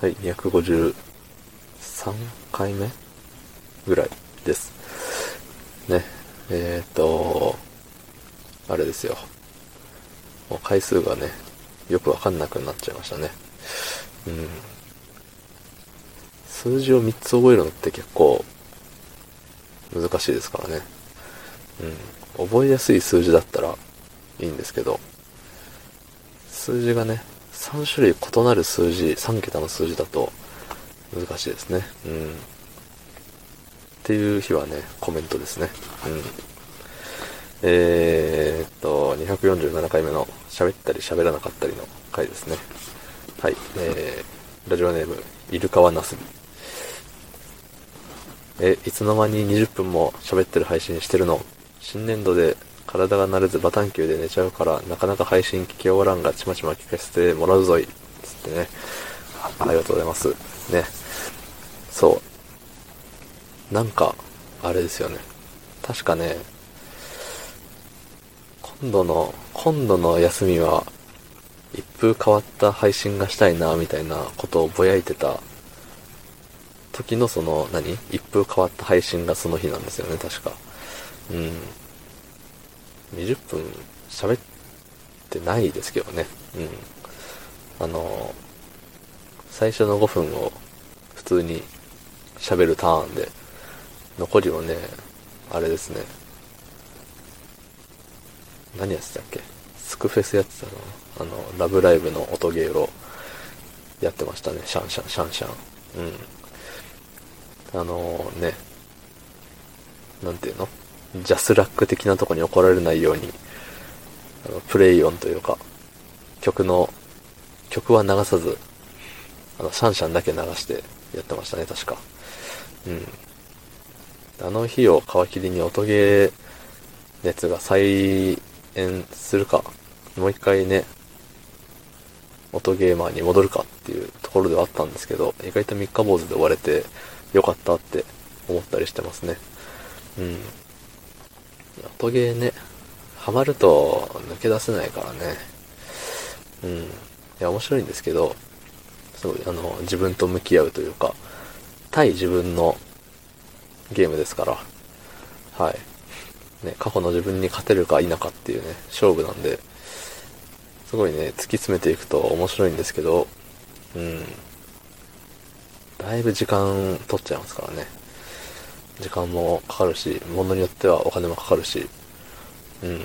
はい、253回目ぐらいです。ね、えっ、ー、と、あれですよ。もう回数がね、よくわかんなくなっちゃいましたね。うん。数字を3つ覚えるのって結構難しいですからね。うん。覚えやすい数字だったらいいんですけど、数字がね、3種類異なる数字、3桁の数字だと難しいですね。うん。っていう日はね、コメントですね。うん。えー、っと、247回目の喋ったり喋らなかったりの回ですね。はい。えー、ラジオネーム、イルカワナスビ。え、いつの間に20分も喋ってる配信してるの？新年度で体が慣れずバタン球で寝ちゃうから、なかなか配信聞き終わらんが、ちまちま聞かせてもらうぞい。つってね。ありがとうございます。ね。そう。なんか、あれですよね。確かね、今度の、今度の休みは、一風変わった配信がしたいな、みたいなことをぼやいてた時のその、何？一風変わった配信がその日なんですよね、確か。うん。20分喋ってないですけどね。うん。あの、最初の5分を普通に喋るターンで、残りをね、あれですね。何やってたっけ？スクフェスやってたの？あの、ラブライブの音ゲーをやってましたね。シャンシャン、シャンシャン。うん。あのね、なんていうの？ジャスラック的なとこに怒られないように、あのプレイ音というか、曲の、曲は流さず、あの、シャンシャンだけ流してやってましたね、確か。うん。あの日を皮切りに音ゲー熱が再演するか、もう一回ね、音ゲーマーに戻るかっていうところではあったんですけど、意外と三日坊主で終われてよかったって思ったりしてますね。うん。音ゲーね、ハマると抜け出せないからね。うん。いや、面白いんですけど、すごい、あの、自分と向き合うというか、対自分のゲームですから、はい。ね、過去の自分に勝てるか否かっていうね、勝負なんで、すごいね、突き詰めていくと面白いんですけど、うん。だいぶ時間取っちゃいますからね。時間もかかるし、物によってはお金もかかるし、うん。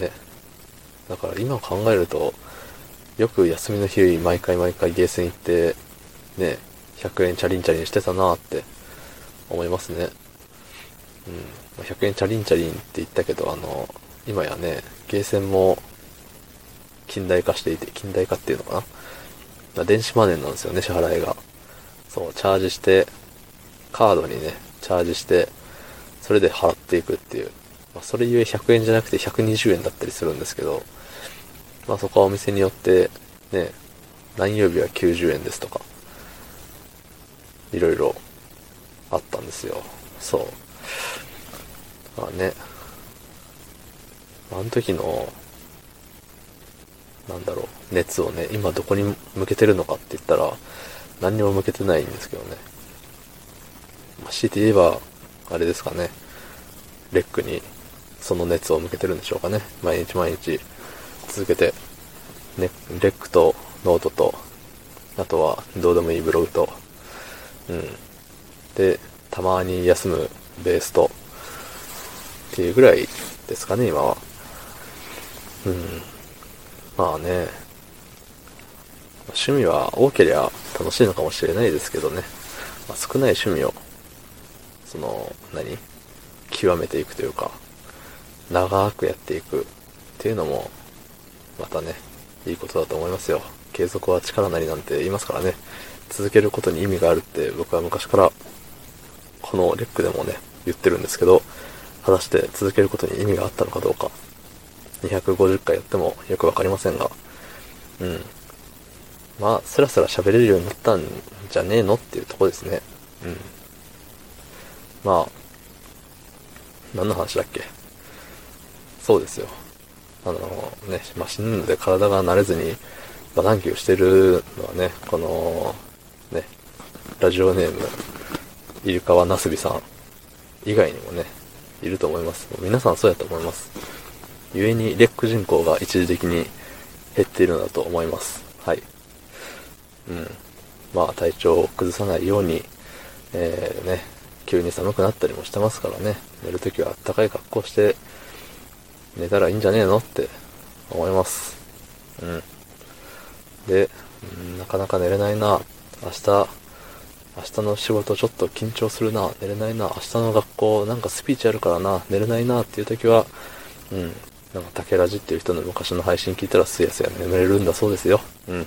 ね。だから今考えると、よく休みの日毎回毎回ゲーセン行って、ね、100円チャリンチャリンしてたなって思いますね。うん。100円チャリンチャリンって言ったけど、あの、今やね、ゲーセンも近代化していて、近代化っていうのかな電子マネーなんですよね、支払いが。そう、チャージして、カードにね、チャージして、それで払っていくっていう。まあ、それゆえ100円じゃなくて120円だったりするんですけど、まあそこはお店によって、ね、何曜日は90円ですとか、いろいろあったんですよ。そう。まあね、あの時の、なんだろう、熱をね、今どこに向けてるのかって言ったら、何にも向けてないんですけどね。まあ、強いて言えば、あれですかね、レックにその熱を向けてるんでしょうかね。毎日毎日続けて、ね、レックとノートと、あとはどうでもいいブログと、うん。で、たまに休むベースと、っていうぐらいですかね、今は。うん。まあね、趣味は多ければ楽しいのかもしれないですけどね。まあ、少ない趣味をその、何？極めていくというか、長くやっていくっていうのも、またね、いいことだと思いますよ。継続は力なりなんて言いますからね。続けることに意味があるって僕は昔から、このレックでもね、言ってるんですけど、果たして続けることに意味があったのかどうか、250回やってもよくわかりませんが、うん。まあ、スラスラ喋れるようになったんじゃねえのっていうとこですね。うん。まあ、何の話だっけ？そうですよ。あのね、まあ、死ぬので体が慣れずにバタンキューしてるのはね、この、ね、ラジオネーム、イルカワナスビさん以外にもね、いると思います。皆さんそうやと思います。故にレック人口が一時的に減っているのだと思います。はい。うん。まあ体調を崩さないように、えー、ね、急に寒くなったりもしてますからね、寝るときはあったかい格好して寝たらいいんじゃねえのって思います。うん。で、なかなか寝れないな。明日、明日の仕事ちょっと緊張するな。寝れないな。明日の学校なんかスピーチあるからな。寝れないなっていう時は、うん。なんか竹ラジっていう人の昔の配信聞いたらすやすや眠れるんだそうですよ。うん。